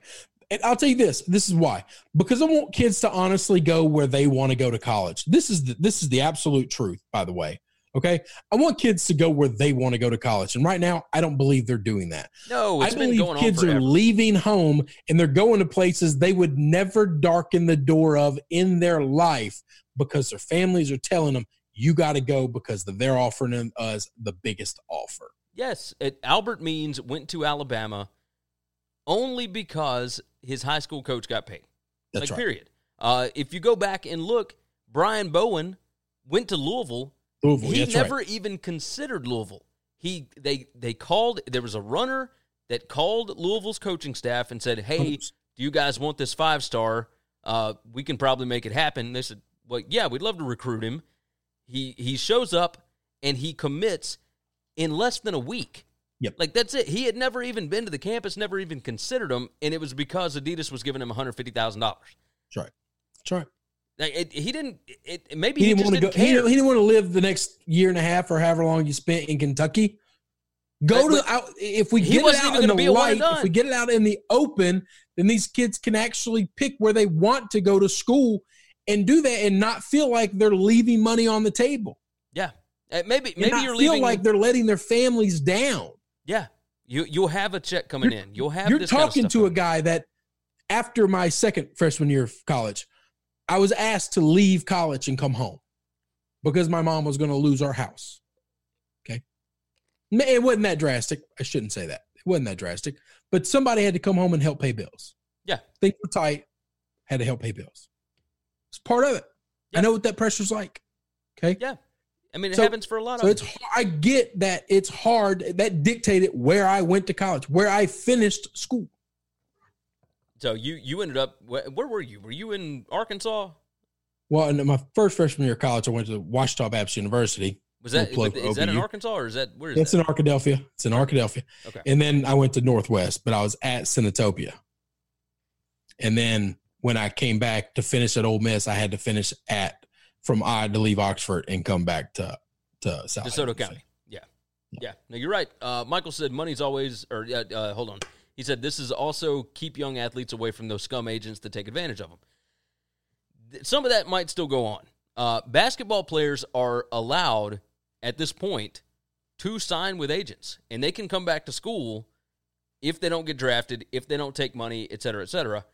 And I'll tell you this: this is why. Because I want kids to honestly go where they want to go to college. This is the, this is the absolute truth, by the way. Okay, I want kids to go where they want to go to college, and right now, I don't believe they're doing that. no, I believe kids are leaving home and they're going to places they would never darken the door of in their life because their families are telling them you got to go because they're offering us the biggest offer. Yes, it, Albert Means went to Alabama only because his high school coach got paid. That's like right. period. Uh, if you go back and look, Brian Bowen went to Louisville. Louisville, he that's right. never even considered Louisville. He they they called. There was a runner that called Louisville's coaching staff and said, "Hey, do you guys want this five star? Uh, we can probably make it happen." They said, "Well, yeah, we'd love to recruit him." He he shows up and he commits in less than a week. Yep. Like that's it. He had never even been to the campus, never even considered him, and it was because Adidas was giving him one hundred fifty thousand dollars. That's right. That's right. Like it, he didn't. It, maybe He he, didn't want to go. He didn't, he didn't want to live the next year and a half or however long you spent in Kentucky. Go But- to out if we get it out in the be a one and light. If we get it out in the open, then these kids can actually pick where they want to go to school and do that, and not feel like they're leaving money on the table. yeah, Uh, maybe maybe not you're feel leaving. like they're letting their families down. yeah, you you'll have a check coming in. You'll have. You're this kind of talking to a guy that after my second freshman year of college, I was asked to leave college and come home because my mom was going to lose our house. Okay. It wasn't that drastic. I shouldn't say that. It wasn't that drastic, but somebody had to come home and help pay bills. Yeah. Things were tight, had to help pay bills. It's part of it. Yeah. I know what that pressure's like. Okay. Yeah, I mean it So- happens for a lot So of. it's I get that it's hard. That dictated where I went to college, where I finished school. So you you ended up where, where were you? Were you in Arkansas? Well, in my first freshman year of college, I went to Ouachita Baptist University. Was that is for that in Arkansas or is that where is It's that? in Arkadelphia. It's in Arkadelphia. Okay. And then I went to Northwest, but I was at Senatobia. And then when I came back to finish at Ole Miss, I had to finish at from I to leave Oxford and come back to to South DeSoto. County. Yeah. Yeah. No, you're right. Uh, Michael said money's always, or uh, uh, hold on. He said this is also keep young athletes away from those scum agents that take advantage of them. Some of that might still go on. Uh, basketball players are allowed at this point to sign with agents, and they can come back to school if they don't get drafted, if they don't take money, et cetera, et cetera.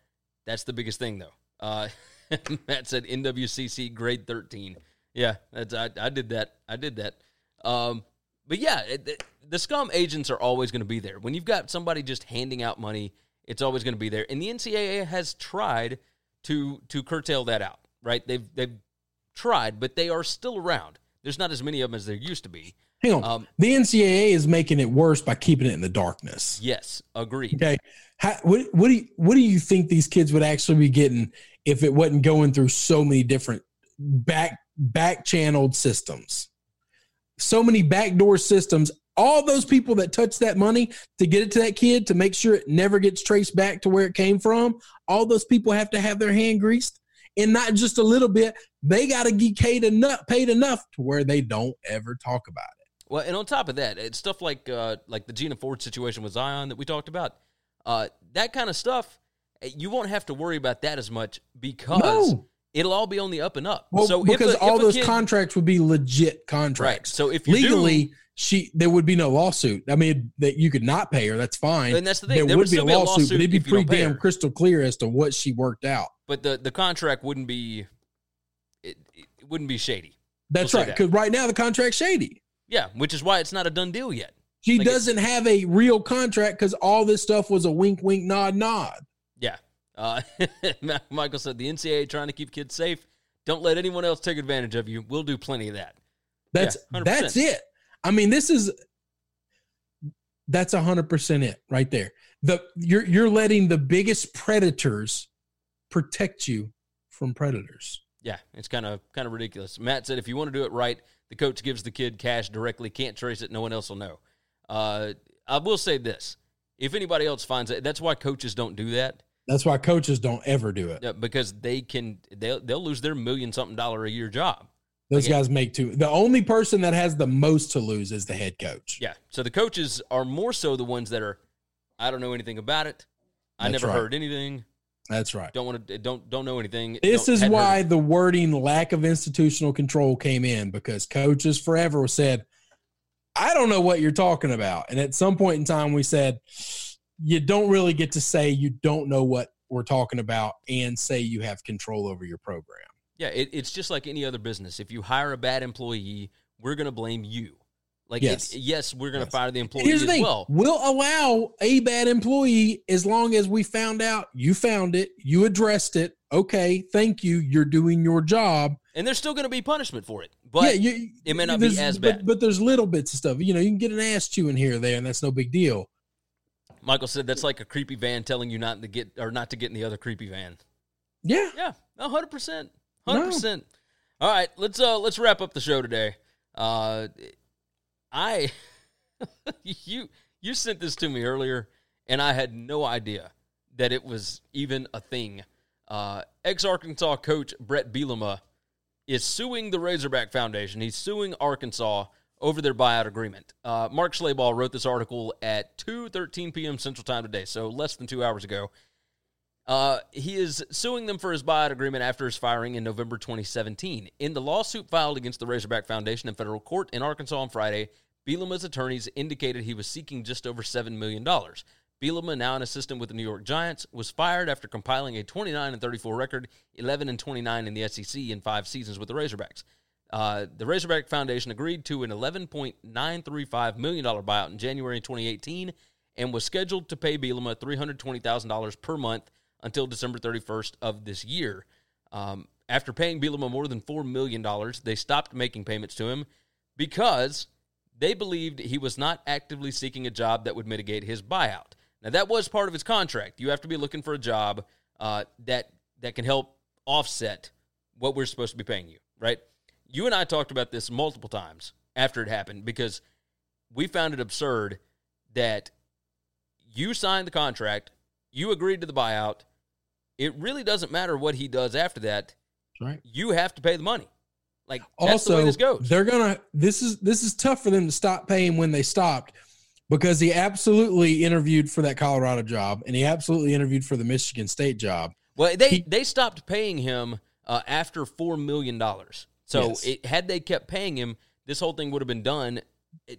That's the biggest thing, though. Uh, <laughs> Matt said NWCC grade 13. Yeah, that's, I, I did that. I did that. Um, but yeah, it, it- the scum agents are always going to be there. When you've got somebody just handing out money, it's always going to be there. And the NCAA has tried to to curtail that out. Right? They've they've tried, but they are still around. There's not as many of them as there used to be. Hang on. Um, the NCAA is making it worse by keeping it in the darkness. Yes, agreed. Okay. How, what what do you, what do you think these kids would actually be getting if it wasn't going through so many different back back channeled systems? So many backdoor systems. All those people that touch that money to get it to that kid to make sure it never gets traced back to where it came from. All those people have to have their hand greased, and not just a little bit. They got to get paid enough, paid enough to where they don't ever talk about it. Well, and on top of that, it's stuff like uh, like the Gina Ford situation with Zion that we talked about. Uh, that kind of stuff, eh, you won't have to worry about that as much because No. It'll all be on the up and up. Well, so if because a- all those kid- contracts would be legit right? contracts. So if you legally, do, she there would be no lawsuit. I mean, that you could not pay her. That's fine. And that's the thing, There, there would would be a still be a lawsuit, lawsuit but it'd be if you don't pretty damn crystal clear as to what she worked out. but the the contract wouldn't be. It, it wouldn't be shady. That's We'll right. say that. Because right now the contract's shady. Yeah, which is why it's not a done deal yet. She Like doesn't have a real contract because all this stuff was a wink, wink, nod, nod. Uh, <laughs> Michael said the NCAA trying to keep kids safe. Don't let anyone else take advantage of you. We'll do plenty of that. That's Yeah, that's it. I mean, this is that's hundred percent it right there. The you're you're letting the biggest predators protect you from predators. Yeah, it's kind of kind of ridiculous. Matt said if you want to do it right, the coach gives the kid cash directly. Can't trace it. No one else will know. Uh, I will say this: if anybody else finds it, that's why coaches don't do that That's why coaches don't ever do it. uh, because they can they'll they'll lose their million something dollar a year job. Those Like, guys make two. The only person that has the most to lose is the head coach. Yeah. So the coaches are more so the ones that are, I don't know anything about it. I That's never right. heard anything. That's right. Don't want to. Don't don't know anything. This don't- is why the wording lack of institutional control came in because coaches forever said, I don't know what you're talking about. And at some point in time, we said, you don't really get to say you don't know what we're talking about and say you have control over your program. Yeah, it, it's just like any other business. If you hire a bad employee, we're going to blame you. Like, Yes. yes, yes, we're going to fire the employee Here's the as thing well. we'll allow a bad employee as long as we found out you found it, you addressed it. Okay, thank you. You're doing your job. And there's still going to be punishment for it, but yeah, you, it may not be there's- as but, bad. But there's little bits of stuff. You know, you can get an ass chewing here or there, and that's no big deal. Michael said that's like a creepy van telling you not to get or not to get in the other creepy van. Yeah. Yeah, hundred percent, hundred percent. All right, let's uh let's wrap up the show today. Uh, I <laughs> you you sent this to me earlier, and I had no idea that it was even a thing. Uh, Ex Arkansas coach Bret Bielema is suing the Razorback Foundation. He's suing Arkansas over their buyout agreement. Uh, Mark Schlabach wrote this article at 2:13 p.m. Central Time today, so less than two hours ago. Uh, he is suing them for his buyout agreement after his firing in November 2017. In the lawsuit filed against the Razorback Foundation in federal court in Arkansas on Friday, Bielema's attorneys indicated he was seeking just over $7 million. Bielema, now an assistant with the New York Giants, was fired after compiling a 29 and 34 record, 11 and 29 in the SEC in five seasons with the Razorbacks. Uh, the Razorback Foundation agreed to an $11.935 million buyout in January 2018 and was scheduled to pay Bielema $320,000 per month until December 31st of this year. Um, after paying Bielema more than $4 million, they stopped making payments to him because they believed he was not actively seeking a job that would mitigate his buyout. Now, that was part of his contract. You have to be looking for a job uh, that, that can help offset what we're supposed to be paying you, right? You and I talked about this multiple times after it happened because we found it absurd that you signed the contract, you agreed to the buyout. It really doesn't matter what he does after that. Right. You have to pay the money. Like that's the way also, this goes. they're gonna. This is this is tough for them to stop paying when they stopped, because he absolutely interviewed for that Colorado job, and he absolutely interviewed for the Michigan State job. Well, they they stopped paying him uh, after four million dollars. So Yes. it, had they kept paying him, this whole thing would have been done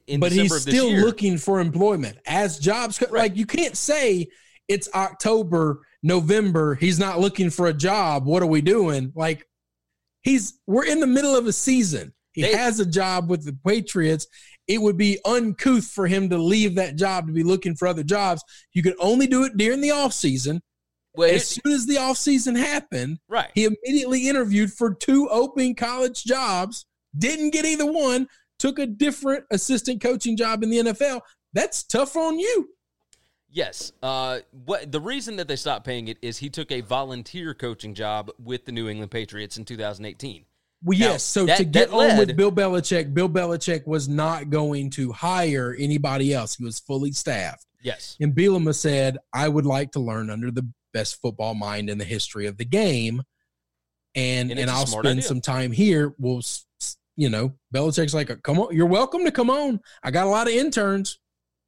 in but December he's of this still year. looking for employment as jobs. co- Like you can't say it's October, November. He's not looking for a job. What are we doing? Like he's we're in the middle of a season. He They- has a job with the Patriots. It would be uncouth for him to leave that job to be looking for other jobs. You can only do it during the off season. Well, as soon as the off season happened, Right. he immediately interviewed for two open college jobs, didn't get either one, took a different assistant coaching job in the NFL. That's tough on you. Yes. Uh, what the reason that they stopped paying it is he took a volunteer coaching job with the New England Patriots in 2018. Well, Now, yes. So that- to get that on with Bill Belichick, Bill Belichick was not going to hire anybody else. He was fully staffed. Yes. And Bielema said, I would like to learn under the best football mind in the history of the game. And And and, I'll spend idea. some time here. We'll, you know, Belichick's like, come on, you're welcome to come on. I got a lot of interns.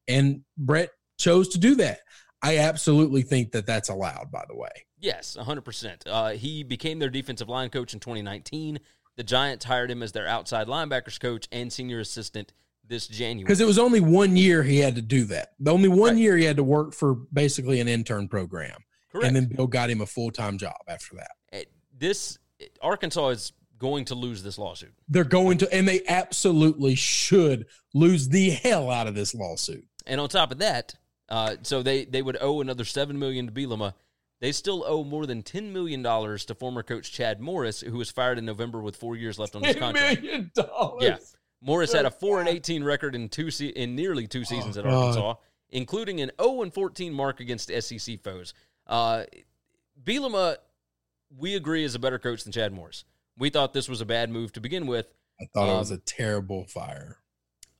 And Bret chose to do that. I absolutely think that that's allowed, by the way. Yes, 100%. Uh, he became their defensive line coach in 2019. The Giants hired him as their outside linebackers coach and senior assistant this January. Because it was only one year he had to do that. The only one year he had to work for basically an intern program. Correct. And then Bill got him a full time job after that. Uh, this Arkansas is going to lose this lawsuit. They're going to, and they absolutely should lose the hell out of this lawsuit. And on top of that, uh, so they they would owe another seven million to Bielema. They still owe more than ten million dollars to former coach Chad Morris, who was fired in November with four years left on his contract. million dollars. Yeah, Morris had a four and eighteen record in two se- in nearly two seasons at Oh, God. Arkansas, including an zero and fourteen mark against SEC foes. Uh, Bielema, we agree, is a better coach than Chad Morris. We thought this was a bad move to begin with. I thought it Um, was a terrible fire.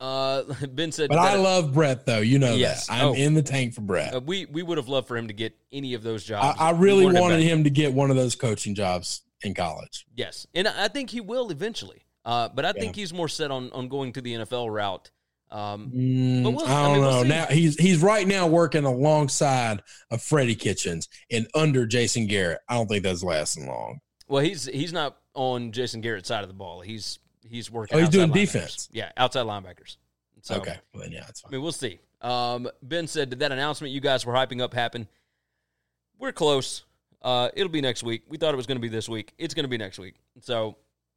Uh, <laughs> ben said, But I love Bret, though. You know Yes. that. I'm Oh. in the tank for Bret. Uh, we we would have loved for him to get any of those jobs. I We really wanted him to get one of those coaching jobs in college. Yes, and I I think he will eventually. Uh, but I Yeah. think he's more set on on going to the NFL route. Um, Mm, But we'll- I I don't mean, we'll know. see. now he's he's right now working alongside of Freddie Kitchens and under Jason Garrett. I don't think that's lasting long. well, he's he's not on Jason Garrett's side of the ball. He's he's working. Oh, he's doing linebackers. defense. Yeah, outside linebackers. So, okay, well, yeah, that's I fine. mean, we'll see. Um, ben said, "Did that announcement you guys were hyping up happen?" We're close. Uh, it'll be next week. We thought it was going to be this week. It's going to be next week. So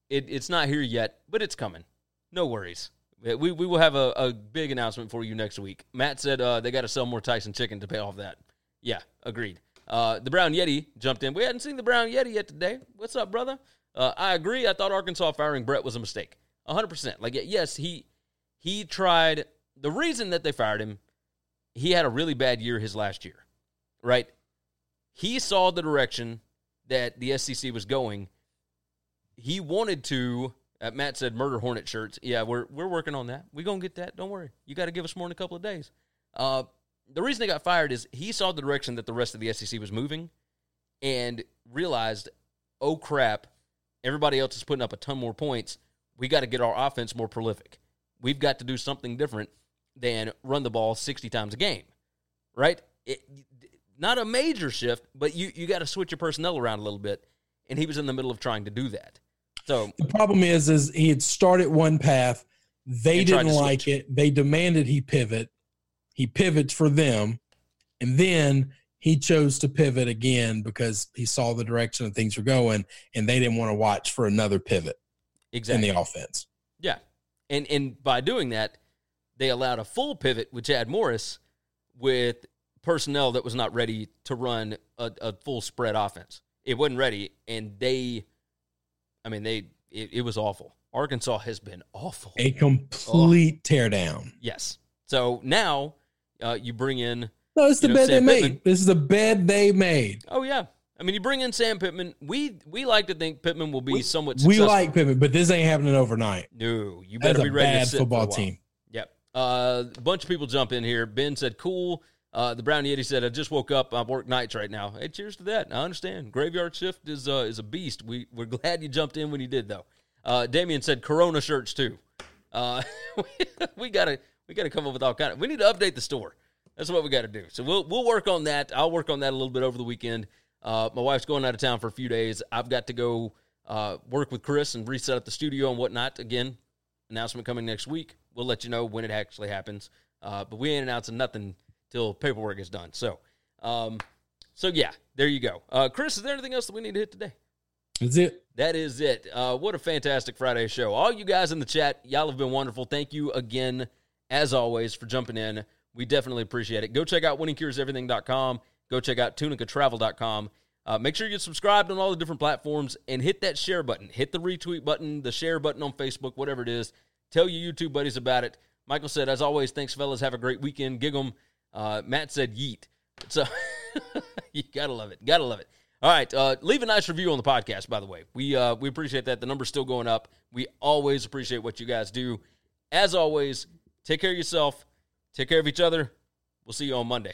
it, it's not here yet, but it's coming. No worries. We, we will have a, a big announcement for you next week. Matt said uh, they got to sell more Tyson chicken to pay off that. Yeah, agreed. Uh, the Brown Yeti jumped in. We hadn't seen the Brown Yeti yet today. What's up, brother? Uh, I agree. I thought Arkansas firing Bret was a mistake. 100%. Like, yes, he he tried. The reason that they fired him, he had a really bad year his last year, right? He saw the direction that the SEC was going. He wanted to. Uh, Matt said murder hornet shirts. Yeah, we're we're working on that. We're gonna get that. Don't worry. You got to give us more in a couple of days. Uh, the reason they got fired is he saw the direction that the rest of the SEC was moving, and realized, oh crap, everybody else is putting up a ton more points. We got to get our offense more prolific. We've got to do something different than run the ball sixty times a game, right? It, not a major shift, but you you got to switch your personnel around a little bit, and he was in the middle of trying to do that. So The problem is, is he had started one path. They didn't like switch. it. They demanded he pivot. He pivots for them, and then he chose to pivot again because he saw the direction that things were going, and they didn't want to watch for another pivot exactly, in the offense. Yeah. And and by doing that, they allowed a full pivot with Chad Morris with personnel that was not ready to run a, a full spread offense. It wasn't ready, and they, I mean, they it, it was awful. Arkansas has been awful. A complete teardown. Yes. So now uh, you bring in. No, it's the know, bed they Sam made. This is the bed they made. Oh yeah. I mean, you bring in Sam Pittman. We we like to think Pittman will be somewhat. We like Pittman, but this ain't happening overnight. No, you That's better a be ready to bad sit for a football team. Yep. Uh, a bunch of people jump in here. Ben said, "Cool." Uh, the Brown Yeti said, "I just woke up. I work nights right now." Hey, cheers to that. I understand. Graveyard shift is uh, is a beast. We we're glad you jumped in when you did, though. Uh, Damien said, "Corona shirts too." Uh, <laughs> we gotta we gotta come up with all kind of. We need to update the store. That's what we got to do. So we'll we'll work on that. I'll work on that a little bit over the weekend. Uh, my wife's going out of town for a few days. I've got to go uh, work with Chris and reset up the studio and whatnot. Again, announcement coming next week. We'll let you know when it actually happens. Uh, but we ain't announcing nothing till paperwork is done. So, um, so yeah, there you go. Uh, Chris, is there anything else that we need to hit today? That's it. That is it. Uh, what a fantastic Friday show. All you guys in the chat, y'all have been wonderful. Thank you again, as always, for jumping in. We definitely appreciate it. Go check out winningcureseverything.com. Go check out tunicatravel.com. Uh, make sure you get subscribed on all the different platforms and hit that share button. Hit the retweet button, the share button on Facebook, whatever it is. Tell your YouTube buddies about it. Michael said, as always, thanks, fellas. Have a great weekend. Gig 'em. Uh, Matt said, yeet. So <laughs> you gotta love it. Gotta love it. All right, uh, leave a nice review on the podcast. By the way, we uh, we appreciate that. The number's still going up. We always appreciate what you guys do. As always, take care of yourself. Take care of each other. We'll see you on Monday.